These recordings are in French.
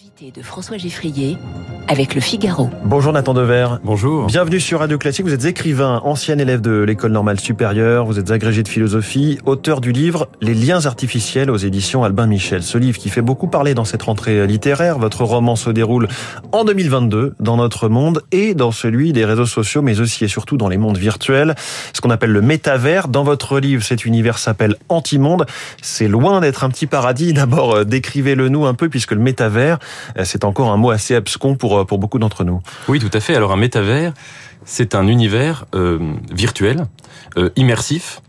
Invité de François Geffrier avec le Figaro. Bonjour Nathan Dever. Bonjour. Bienvenue sur Radio Classique. Vous êtes écrivain, ancien élève de l'école normale supérieure. Vous êtes agrégé de philosophie, auteur du livre Les liens artificiels aux éditions Albin Michel. Ce livre qui fait beaucoup parler dans cette rentrée littéraire. Votre roman se déroule en 2022 dans notre monde et dans celui des réseaux sociaux, mais aussi et surtout dans les mondes virtuels. Ce qu'on appelle le métavers. Dans votre livre, cet univers s'appelle Antimonde. C'est loin d'être un petit paradis. D'abord, euh, décrivez-le nous un peu puisque le métavers, c'est encore un mot assez abscon pour, euh, pour beaucoup d'entre nous. Oui, tout à fait. Alors un métavers, c'est un univers euh, virtuel, euh, immersif,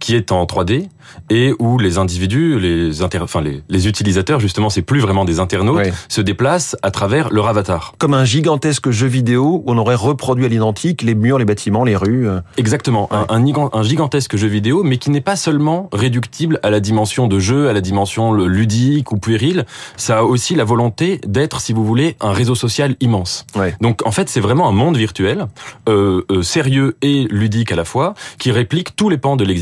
qui est en 3D et où les individus, les, inter... enfin, les, les utilisateurs, justement, c'est plus vraiment des internautes, Oui. se déplacent à travers leur avatar. Comme un gigantesque jeu vidéo où on aurait reproduit à l'identique les murs, les bâtiments, les rues. euh. Exactement, un, un, un gigantesque jeu vidéo, mais qui n'est pas seulement réductible à la dimension de jeu, à la dimension ludique ou puérile. Ça a aussi la volonté d'être, si vous voulez, un réseau social immense. Ouais. Donc en fait, c'est vraiment un monde virtuel, euh, euh, sérieux et ludique à la fois, qui réplique tous les pans de l'existence.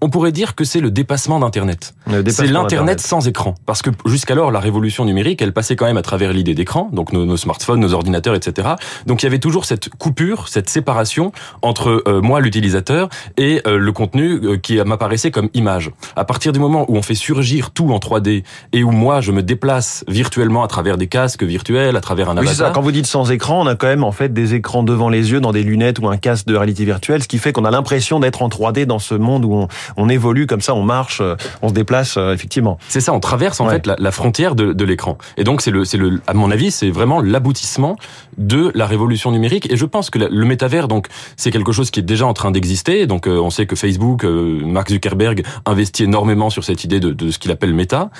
On pourrait dire que c'est le dépassement d'Internet. C'est l'Internet sans écran. Parce que jusqu'alors, la révolution numérique, elle passait quand même à travers l'idée d'écran, donc nos, nos smartphones, nos ordinateurs, etc. Donc il y avait toujours cette coupure, cette séparation entre euh, moi, l'utilisateur, et euh, le contenu euh, qui m'apparaissait comme image. À partir du moment où on fait surgir tout en 3D, et où moi, je me déplace virtuellement à travers des casques virtuels, à travers un Oui, ça. Quand vous dites sans écran, on a quand même en fait des écrans devant les yeux dans des lunettes ou un casque de réalité virtuelle, ce qui fait qu'on a l'impression d'être en 3D dans ce monde où on, on évolue comme ça, on marche, euh, on se déplace euh, effectivement. C'est ça, on traverse en Ouais. fait la, la frontière de, de l'écran. Et donc c'est le, c'est le, à mon avis, c'est vraiment l'aboutissement de la révolution numérique. Et je pense que la- le métavers, donc, c'est quelque chose qui est déjà en train d'exister. Donc, euh, on sait que Facebook, euh, Mark Zuckerberg investit énormément sur cette idée de, de ce qu'il appelle méta.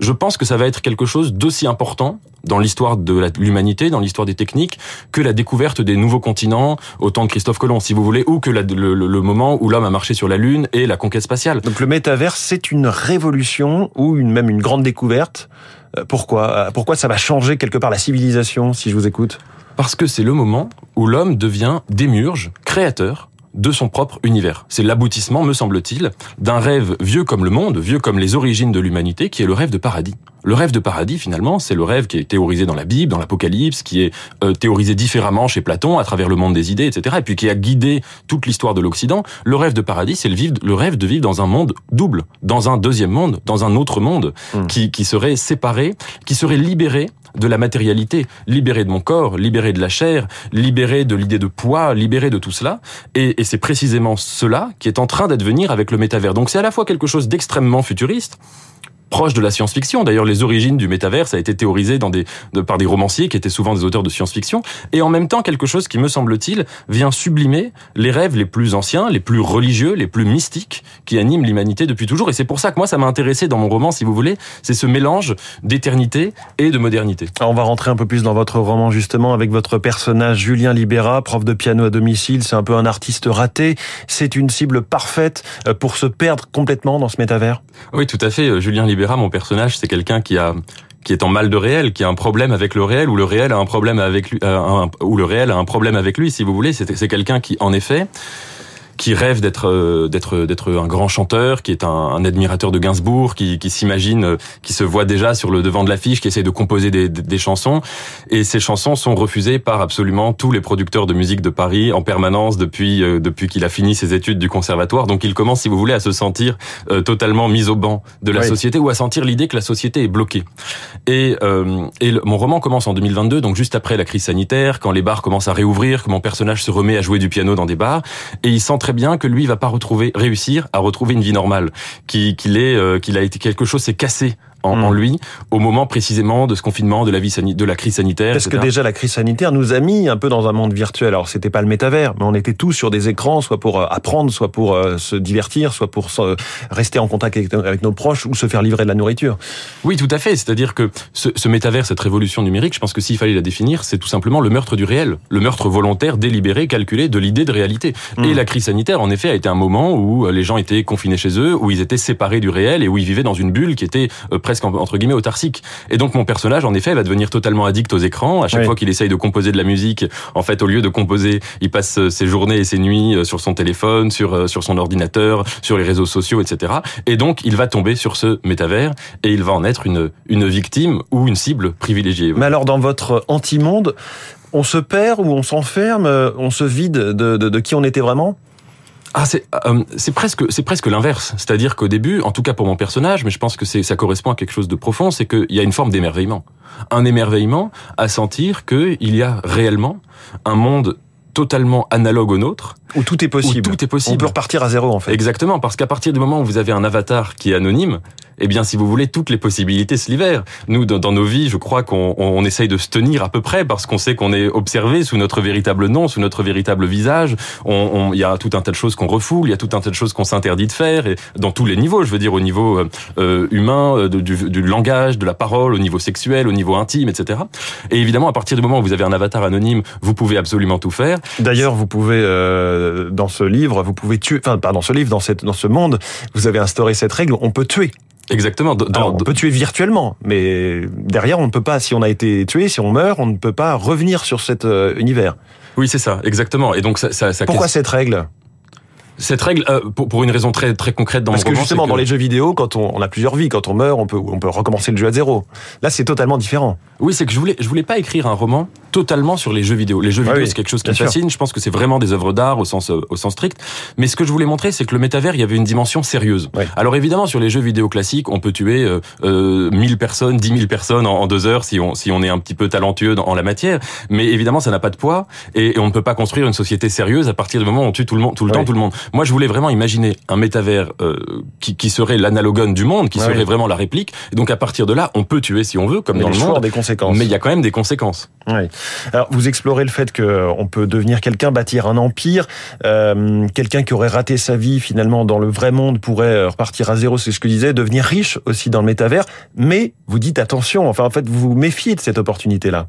Je pense que ça va être quelque chose d'aussi important dans l'histoire de l'humanité, dans l'histoire des techniques, que la découverte des nouveaux continents au temps de Christophe Colomb, si vous voulez, ou que la- le, moment où l'homme a marché sur la Lune et la conquête spatiale. Donc le métavers, c'est une révolution ou une, même une grande découverte. Euh, Pourquoi Euh, Pourquoi ça va changer quelque part la civilisation, si je vous écoute? Parce que c'est le moment où l'homme devient démiurge, créateur de son propre univers. C'est l'aboutissement, me semble-t-il, d'un rêve vieux comme le monde, vieux comme les origines de l'humanité, qui est le rêve de paradis. Le rêve de paradis, finalement, c'est le rêve qui est théorisé dans la Bible, dans l'Apocalypse, qui est euh, théorisé différemment chez Platon, à travers le monde des idées, etc., et puis qui a guidé toute l'histoire de l'Occident. Le rêve de paradis, c'est le, vivre- le rêve de vivre dans un monde double, dans un deuxième monde, dans un autre monde, Hmm. qui, qui serait séparé, qui serait libéré de la matérialité, libéré de mon corps, libéré de la chair, libéré de l'idée de poids, libéré de tout cela. Et, et c'est précisément cela qui est en train d'advenir avec le métavers. Donc c'est à la fois quelque chose d'extrêmement futuriste, proche de la science-fiction. D'ailleurs, les origines du métavers, ça a été théorisé dans des, de- par des romanciers qui étaient souvent des auteurs de science-fiction. Et en même temps, quelque chose qui, me semble-t-il, vient sublimer les rêves les plus anciens, les plus religieux, les plus mystiques qui animent l'humanité depuis toujours. Et c'est pour ça que moi, ça m'a intéressé dans mon roman, si vous voulez. C'est ce mélange d'éternité et de modernité. Alors, on va rentrer un peu plus dans votre roman justement avec votre personnage Julien Libera, prof de piano à domicile. C'est un peu un artiste raté. C'est une cible parfaite euh, pour se perdre complètement dans ce métavers? Oui, tout à fait. Euh, Julien Mon personnage, c'est quelqu'un qui a qui est en mal de réel, qui a un problème avec le réel, ou le réel a un problème avec lui, euh, ou le réel a un problème avec lui, si vous voulez. C'est quelqu'un qui, en effet, qui rêve d'être euh, d'être d'être un grand chanteur, qui est un, un admirateur de Gainsbourg, qui, qui s'imagine, euh, qui se voit déjà sur le devant de l'affiche, qui essaie de composer des, des, des chansons, et ces chansons sont refusées par absolument tous les producteurs de musique de Paris en permanence depuis euh, depuis qu'il a fini ses études du conservatoire. Donc il commence, si vous voulez, à se sentir euh, totalement mis au banc de la Oui. société ou à sentir l'idée que la société est bloquée. Et, euh, et le- mon roman commence en 2022, donc juste après la crise sanitaire, quand les bars commencent à réouvrir, que mon personnage se remet à jouer du piano dans des bars, et il sent très bien que lui va pas retrouver, réussir à retrouver une vie normale, qu'il est, euh, qu'il a été quelque chose s'est cassé en, Mm. en lui au moment précisément de ce confinement, de la vie de la crise sanitaire. Parce que etc. déjà la crise sanitaire nous a mis un peu dans un monde virtuel. Alors c'était pas le métavers, mais on était tous sur des écrans, soit pour euh, apprendre, soit pour euh, se divertir, soit pour euh, rester en contact avec, nos proches ou se faire livrer de la nourriture. Oui, tout à fait. C'est-à-dire que ce, ce métavers, cette révolution numérique, je pense que s'il fallait la définir, c'est tout simplement le meurtre du réel, le meurtre volontaire, délibéré, calculé de l'idée de réalité. Et la crise sanitaire, en effet, a été un moment où les gens étaient confinés chez eux, où ils étaient séparés du réel et où ils vivaient dans une bulle qui était presque presque entre guillemets autarcique. Et donc mon personnage, en effet, va devenir totalement addict aux écrans. À chaque fois qu'il essaye de composer de la musique, en fait, au lieu de composer, il passe ses journées et ses nuits sur son téléphone, sur sur son ordinateur, sur les réseaux sociaux, etc. Et donc il va tomber sur ce métavers et il va en être une une victime ou une cible privilégiée. Mais alors dans votre anti-monde, on se perd ou on s'enferme, on se vide de, de, de qui on était vraiment? Ah, c'est euh, c'est presque c'est presque l'inverse. C'est-à-dire qu'au début, en tout cas pour mon personnage, mais je pense que c'est ça correspond à quelque chose de profond, c'est qu'il y a une forme d'émerveillement, un émerveillement à sentir qu'il y a réellement un monde totalement analogue au nôtre. Où tout est possible. Où tout est possible. On peut repartir à zéro, en fait. Exactement, parce qu'à partir du moment où vous avez un avatar qui est anonyme, eh bien, si vous voulez, toutes les possibilités se libèrent. Nous, dans, nos vies, je crois qu'on on, essaye de se tenir à peu près parce qu'on sait qu'on est observé sous notre véritable nom, sous notre véritable visage. Il y a tout un tas de choses qu'on refoule, il y a tout un tas de choses qu'on s'interdit de faire, et dans tous les niveaux, je veux dire, au niveau euh, euh humain, euh, du, du, langage, de la parole, au niveau sexuel, au niveau intime, etc. Et évidemment, à partir du moment où vous avez un avatar anonyme, vous pouvez absolument tout faire. D'ailleurs, vous pouvez, euh, dans ce livre, vous pouvez tuer, enfin, pas dans ce livre, dans, cette, dans ce monde, vous avez instauré cette règle, on peut tuer. Exactement. Dans, on peut tuer virtuellement, mais derrière, on ne peut pas, si on a été tué, si on meurt, on ne peut pas revenir sur cet euh, univers. Oui, c'est ça, exactement. Et donc, ça, ça, ça Pourquoi cette règle? Cette règle, euh, pour, pour, une raison très très concrète dans Parce que justement, dans les jeux vidéo, quand on, on, a plusieurs vies, quand on meurt, on peut on peut recommencer le jeu à zéro. Là, c'est totalement différent. Oui, c'est que je voulais je voulais pas écrire un roman totalement sur les jeux vidéo. Les jeux vidéo, c'est quelque chose qui me fascine. Je pense que c'est vraiment des œuvres d'art au sens au sens strict. Mais ce que je voulais montrer, c'est que le métavers, il y avait une dimension sérieuse. Alors évidemment, sur les jeux vidéo classiques, on peut tuer euh, euh, 1000 personnes, 10 000 personnes en, deux heures si on si on est un petit peu talentueux dans, en la matière. Mais évidemment, ça n'a pas de poids et, et, on ne peut pas construire une société sérieuse à partir du moment où on tue tout le monde tout le temps tout le monde. Moi, je voulais vraiment imaginer un métavers euh, qui, qui, serait l'analogone du monde, qui serait vraiment la réplique. Et donc à partir de là, on peut tuer si on veut, comme dans le monde. des conséquences. Mais il y a quand même des conséquences. Oui. Alors vous explorez le fait que euh, peut devenir quelqu'un, bâtir un empire, euh, quelqu'un qui aurait raté sa vie finalement dans le vrai monde pourrait repartir à zéro, c'est ce que je disais, devenir riche aussi dans le métavers. Mais vous dites attention, enfin en fait vous vous méfiez de cette opportunité là.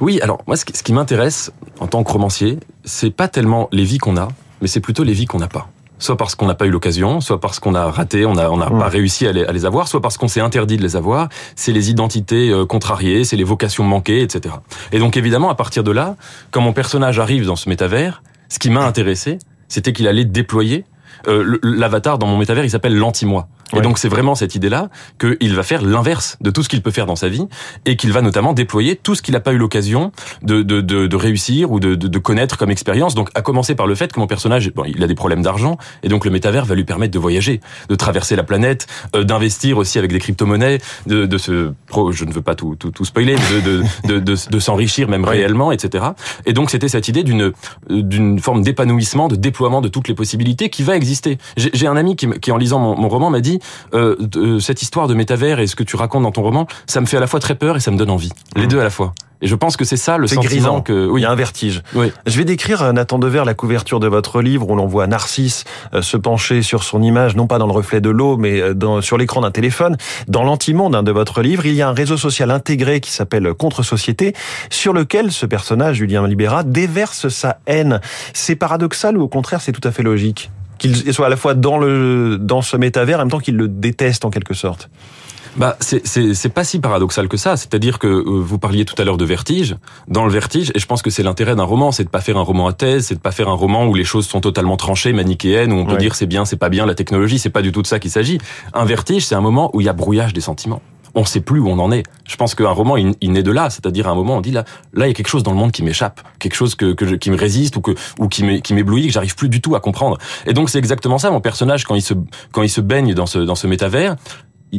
Oui, alors moi ce qui m'intéresse en tant que romancier, c'est pas tellement les vies qu'on a, mais c'est plutôt les vies qu'on n'a pas soit parce qu'on n'a pas eu l'occasion, soit parce qu'on a raté, on n'a on a pas réussi à les, à les, avoir, soit parce qu'on s'est interdit de les avoir. C'est les identités euh, contrariées, c'est les vocations manquées, etc. Et donc évidemment, à partir de là, quand mon personnage arrive dans ce métavers, ce qui m'a intéressé, c'était qu'il allait déployer euh, l'avatar dans mon métavers, il s'appelle l'anti-moi. Et donc c'est vraiment cette idée-là qu'il va faire l'inverse de tout ce qu'il peut faire dans sa vie et qu'il va notamment déployer tout ce qu'il n'a pas eu l'occasion de, de, de, de, réussir ou de, de, connaître comme expérience. Donc à commencer par le fait que mon personnage, bon, il a des problèmes d'argent et donc le métavers va lui permettre de voyager, de traverser la planète, euh, d'investir aussi avec des crypto-monnaies, de, de se, je ne veux pas tout, tout, tout spoiler, de, de, de, de, s'enrichir même réellement, etc. Et donc c'était cette idée d'une d'une forme d'épanouissement, de déploiement de toutes les possibilités qui va exister. J'ai un ami qui, qui en lisant mon, mon roman m'a dit euh, euh, cette histoire de métavers et ce que tu racontes dans ton roman, ça me fait à la fois très peur et ça me donne envie. Les mmh. deux à la fois. Et je pense que c'est ça le sentiment grisant. que oui. il y a un vertige. Oui. Je vais décrire euh, Nathan Dever la couverture de votre livre où l'on voit Narcisse se pencher sur son image non pas dans le reflet de l'eau mais dans, sur l'écran d'un téléphone. Dans l'antimonde hein, de votre livre, il y a un réseau social intégré qui s'appelle Contre-société sur lequel ce personnage Julien Libéra déverse sa haine. C'est paradoxal ou au contraire c'est tout à fait logique? Qu'il soit à la fois dans le dans ce métavers en même temps qu'il le déteste en quelque sorte. Bah, c'est pas si paradoxal que ça. C'est-à-dire que euh, vous parliez tout à l'heure de vertige. Dans le vertige, et je pense que c'est l'intérêt d'un roman, c'est de pas faire un roman à thèse, c'est de pas faire un roman où les choses sont totalement tranchées, manichéennes, où on peut dire c'est bien, c'est pas bien, la technologie, c'est pas du tout de ça qu'il s'agit. Un vertige, c'est un moment où il y a brouillage des sentiments on sait plus où on en est. Je pense qu'un roman, il, naît de là, c'est-à-dire à un moment, on dit là, là, il y a quelque chose dans le monde qui m'échappe, quelque chose que, que qui me résiste ou que ou qui m'éblouit, que j'arrive plus du tout à comprendre. Et donc c'est exactement ça, mon personnage quand il se quand il se baigne dans ce dans ce métavers,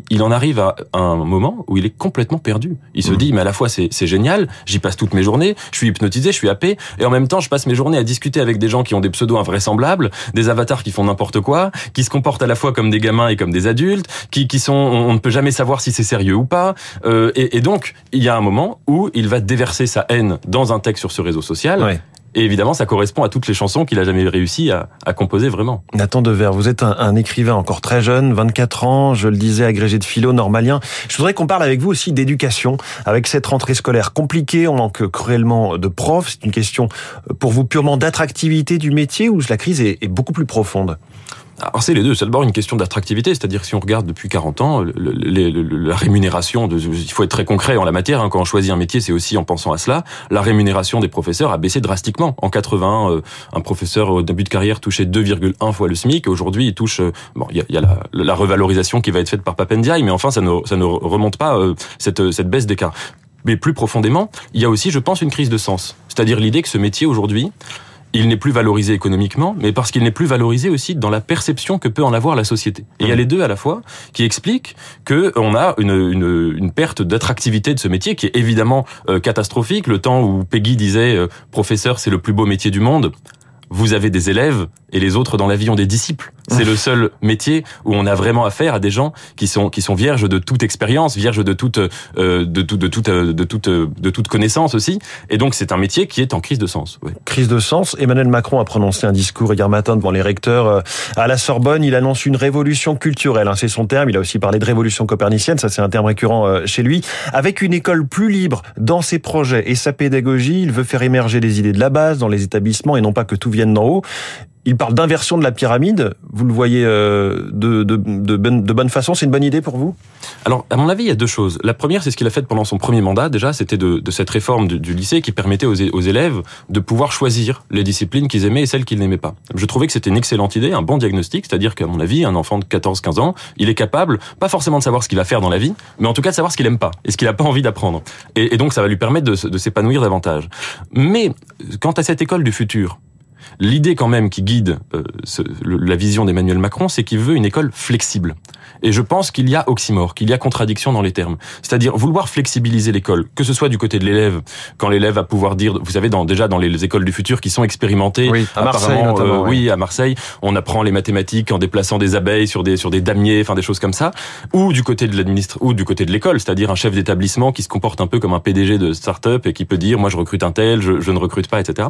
il en arrive à un moment où il est complètement perdu. Il se mmh. dit, mais à la fois c'est génial, j'y passe toutes mes journées, je suis hypnotisé, je suis happé, et en même temps je passe mes journées à discuter avec des gens qui ont des pseudos invraisemblables, des avatars qui font n'importe quoi, qui se comportent à la fois comme des gamins et comme des adultes, qui, qui sont, on, ne peut jamais savoir si c'est sérieux ou pas. Euh, et, et, donc il y a un moment où il va déverser sa haine dans un texte sur ce réseau social. Et évidemment, ça correspond à toutes les chansons qu'il a jamais réussi à, composer vraiment. Nathan Dever, vous êtes un, un, écrivain encore très jeune, 24 ans, je le disais, agrégé de philo, normalien. Je voudrais qu'on parle avec vous aussi d'éducation, avec cette rentrée scolaire compliquée, on manque cruellement de profs. C'est une question euh, pour vous purement d'attractivité du métier ou la crise est, est beaucoup plus profonde? Alors c'est les deux. C'est d'abord une question d'attractivité, c'est-à-dire si on regarde depuis 40 ans, le, le, la rémunération, de, il faut être très concret en la matière. Hein, quand on choisit un métier, c'est aussi en pensant à cela. La rémunération des professeurs a baissé drastiquement. En 80, euh, un professeur au début de carrière touchait 2,1 fois le SMIC. Aujourd'hui, il touche. Euh, bon, il y a, y a la, la, revalorisation qui va être faite par Papendiaï, mais enfin, ça ne, ça ne remonte pas euh, cette, cette baisse d'écart. Mais plus profondément, il y a aussi, je pense, une crise de sens. C'est-à-dire l'idée que ce métier aujourd'hui il n'est plus valorisé économiquement, mais parce qu'il n'est plus valorisé aussi dans la perception que peut en avoir la société. Et il y a mmh. les deux à la fois qui expliquent que on a une, une, une perte d'attractivité de ce métier qui est évidemment euh, catastrophique. Le temps où Peggy disait euh, professeur c'est le plus beau métier du monde, vous avez des élèves et les autres dans la vie ont des disciples. C'est le seul métier où on a vraiment affaire à des gens qui sont qui sont vierges de toute expérience, vierges de toute euh, de tout de toute de toute de toute connaissance aussi. Et donc c'est un métier qui est en crise de sens. Crise de sens. Emmanuel Macron a prononcé un discours hier matin devant les recteurs euh, à la Sorbonne. Il annonce une révolution culturelle. Hein, c'est son terme. Il a aussi parlé de révolution copernicienne. Ça c'est un terme récurrent euh, chez lui. Avec une école plus libre dans ses projets et sa pédagogie, il veut faire émerger les idées de la base dans les établissements et non pas que tout vienne d'en haut. Il parle d'inversion de la pyramide. Vous le voyez euh, de, de, de, de bonne façon. C'est une bonne idée pour vous? Alors, à mon avis, il y a deux choses. La première, c'est ce qu'il a fait pendant son premier mandat. Déjà, c'était de, de, cette réforme du, du, lycée qui permettait aux, aux, élèves de pouvoir choisir les disciplines qu'ils aimaient et celles qu'ils n'aimaient pas. Je trouvais que c'était une excellente idée, un bon diagnostic. C'est-à-dire qu'à mon avis, un enfant de 14-15 ans, il est capable, pas forcément de savoir ce qu'il va faire dans la vie, mais en tout cas de savoir ce qu'il aime pas et ce qu'il n'a pas envie d'apprendre. Et, donc, ça va lui permettre de s'épanouir davantage. Mais quant à cette école du futur, L'idée quand même qui guide euh, la vision d'Emmanuel Macron, c'est qu'il veut une école flexible. Et je pense qu'il y a oxymore, qu'il y a contradiction dans les termes. C'est-à-dire vouloir flexibiliser l'école, que ce soit du côté de l'élève, quand l'élève va pouvoir dire, vous savez, dans, déjà dans les écoles du futur qui sont expérimentées, oui, à Marseille, euh, oui, à Marseille, on apprend les mathématiques en déplaçant des abeilles sur des sur des damiers, enfin des choses comme ça, ou du côté de l'administre ou du côté de l'école, c'est-à-dire un chef d'établissement qui se comporte un peu comme un PDG de start-up et qui peut dire, moi je recrute un tel, je, je ne recrute pas, etc.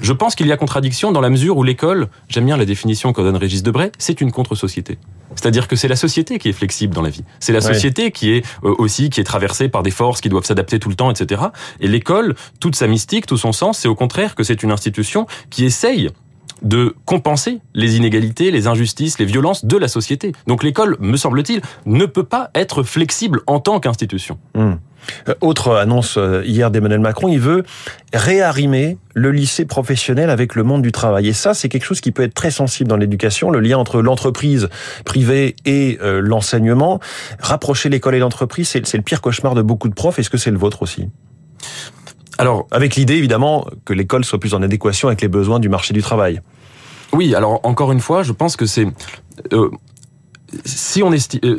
Je pense qu'il y a contradiction dans la mesure où l'école, j'aime bien la définition qu'en donne Régis Debray, c'est une contre-société. C'est-à-dire que c'est la société qui est flexible dans la vie. C'est la société qui est euh, aussi qui est traversée par des forces qui doivent s'adapter tout le temps, etc. Et l'école, toute sa mystique, tout son sens, c'est au contraire que c'est une institution qui essaye de compenser les inégalités, les injustices, les violences de la société. Donc l'école, me semble-t-il, ne peut pas être flexible en tant qu'institution. Hmm. Euh, autre annonce euh, hier d'Emmanuel Macron, il veut réarrimer le lycée professionnel avec le monde du travail. Et ça, c'est quelque chose qui peut être très sensible dans l'éducation, le lien entre l'entreprise privée et euh, l'enseignement. Rapprocher l'école et l'entreprise, c'est le pire cauchemar de beaucoup de profs. Est-ce que c'est le vôtre aussi? Alors, avec l'idée évidemment que l'école soit plus en adéquation avec les besoins du marché du travail. Oui, alors encore une fois, je pense que c'est euh, si on estime euh,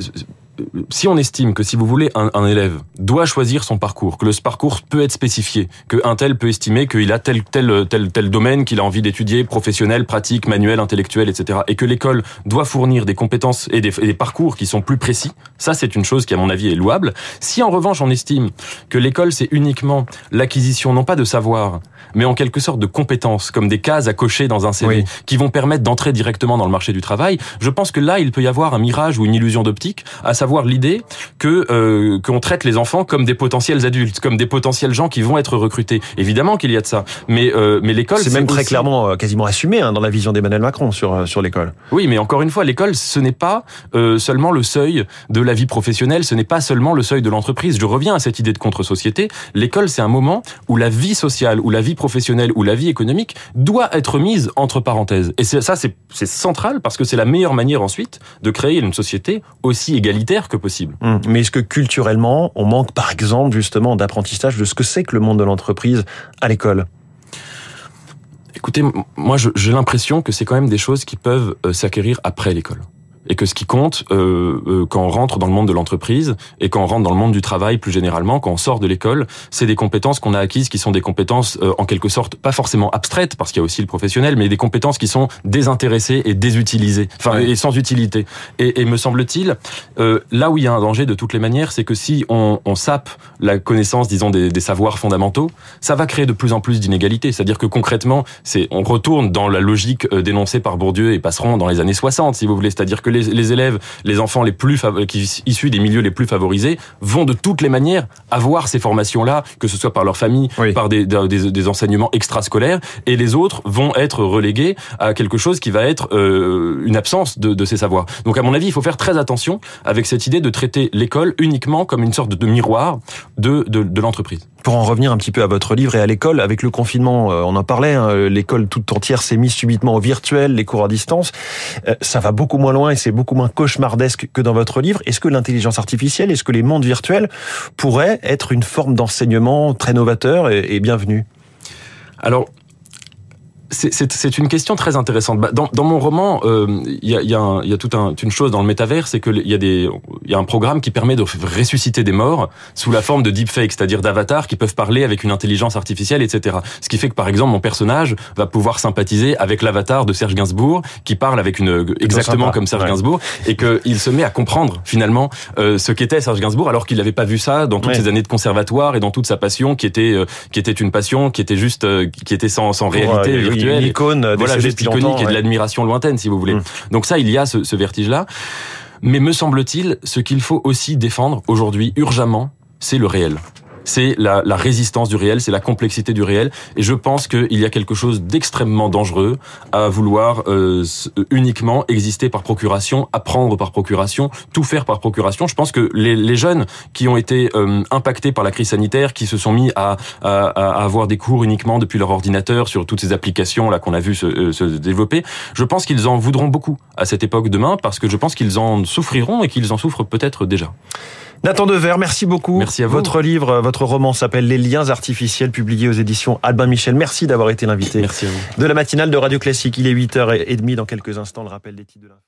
si on estime que si vous voulez un, un, élève doit choisir son parcours, que le parcours peut être spécifié, que un tel peut estimer qu'il a tel tel tel tel domaine qu'il a envie d'étudier, professionnel, pratique, manuel, intellectuel, etc., et que l'école doit fournir des compétences et des, et des, parcours qui sont plus précis, ça c'est une chose qui à mon avis est louable. Si en revanche on estime que l'école c'est uniquement l'acquisition non pas de savoir, mais en quelque sorte de compétences, comme des cases à cocher dans un CV, qui vont permettre d'entrer directement dans le marché du travail, je pense que là il peut y avoir un mirage ou une illusion d'optique à savoir l'idée que euh, qu'on traite les enfants comme des potentiels adultes, comme des potentiels gens qui vont être recrutés. Évidemment qu'il y a de ça, mais euh, mais l'école c'est même très clairement euh, quasiment assumé hein, dans la vision d'Emmanuel Macron sur euh, sur l'école. Oui, mais encore une fois, l'école ce n'est pas euh, seulement le seuil de la vie professionnelle, ce n'est pas seulement le seuil de l'entreprise. Je reviens à cette idée de contre-société. L'école c'est un moment où la vie sociale, où la vie professionnelle, où la vie économique doit être mise entre parenthèses. Et ça c'est c'est central parce que c'est la meilleure manière ensuite de créer une société aussi égalitaire que possible. Hum. Mais est-ce que culturellement, on manque par exemple justement d'apprentissage de ce que c'est que le monde de l'entreprise à l'école? Écoutez, moi j'ai l'impression que c'est quand même des choses qui peuvent euh, s'acquérir après l'école et que ce qui compte euh, euh, quand on rentre dans le monde de l'entreprise et quand on rentre dans le monde du travail plus généralement, quand on sort de l'école, c'est des compétences qu'on a acquises qui sont des compétences euh, en quelque sorte pas forcément abstraites parce qu'il y a aussi le professionnel, mais des compétences qui sont désintéressées et désutilisées, enfin et sans utilité. Et, et me semble-t-il, euh, là où il y a un danger de toutes les manières, c'est que si on, on sape la connaissance, disons des, des, savoirs fondamentaux, ça va créer de plus en plus d'inégalités. C'est-à-dire que concrètement, c'est on retourne dans la logique dénoncée par Bourdieu et Passeron dans les années 60, si vous voulez, c'est-à-dire que les, les élèves, les enfants les plus qui issus des milieux les plus favorisés vont de toutes les manières avoir ces formations-là, que ce soit par leur famille, par des, des, des, enseignements extrascolaires, et les autres vont être relégués à quelque chose qui va être euh, une absence de, de ces savoirs. Donc à mon avis, il faut faire très attention avec cette idée de traiter l'école uniquement comme une sorte de, miroir de, de, de l'entreprise. Pour en revenir un petit peu à votre livre et à l'école, avec le confinement, euh, on en parlait, hein, l'école toute entière s'est mise subitement au virtuel, les cours à distance. Euh, ça va beaucoup moins loin et c'est beaucoup moins cauchemardesque que dans votre livre. Est-ce que l'intelligence artificielle, est-ce que les mondes virtuels pourraient être une forme d'enseignement très novateur et, et bienvenue Alors, c'est une question très intéressante. Bah, dans, dans mon roman, euh, il y, a, y, a y, a, toute un, une chose dans le métavers, c'est qu'il y a des, y a un programme qui permet de ressusciter des morts sous la forme de deepfake, c'est-à-dire d'avatars qui peuvent parler avec une intelligence artificielle, etc. Ce qui fait que par exemple mon personnage va pouvoir sympathiser avec l'avatar de Serge Gainsbourg, qui parle avec une exactement comme Serge Gainsbourg, et qu'il se met à comprendre finalement euh, ce qu'était Serge Gainsbourg, alors qu'il n'avait pas vu ça dans toutes ses années de conservatoire et dans toute sa passion, qui était euh, qui était une passion, qui était juste, euh, qui était sans, sans réalité une icône voilà, juste iconique et de l'admiration lointaine, si vous voulez. Mmh. Donc ça, il y a ce, ce vertige-là. Mais me semble-t-il, ce qu'il faut aussi défendre aujourd'hui, urgemment, c'est le réel c'est la, la, résistance du réel, c'est la complexité du réel. Et je pense qu'il y a quelque chose d'extrêmement dangereux à vouloir euh, uniquement exister par procuration, apprendre par procuration, tout faire par procuration. Je pense que les, les jeunes qui ont été euh, impactés par la crise sanitaire, qui se sont mis à, à, à, avoir des cours uniquement depuis leur ordinateur sur toutes ces applications là qu'on a vu se, euh, se, développer, je pense qu'ils en voudront beaucoup à cette époque demain parce que je pense qu'ils en souffriront et qu'ils en souffrent peut-être déjà. Nathan Dever, merci beaucoup. Merci à vous. Votre livre, votre roman s'appelle Les liens artificiels, publié aux éditions Albin Michel. Merci d'avoir été l'invité de la matinale de Radio Classique. Il est 8h30 dans quelques instants, le rappel des titres de l'info.